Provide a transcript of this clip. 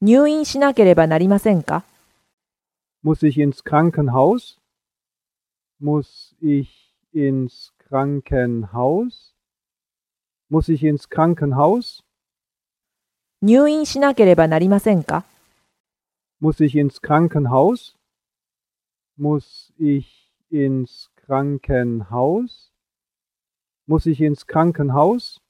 入院しなければなりませんか Muss ich ins Krankenhaus? Muss ich ins Krankenhaus? Muss ich ins Krankenhaus? 入院しなければなりませんか Muss ich ins Krankenhaus? Muss ich ins Krankenhaus? Muss ich ins Krankenhaus?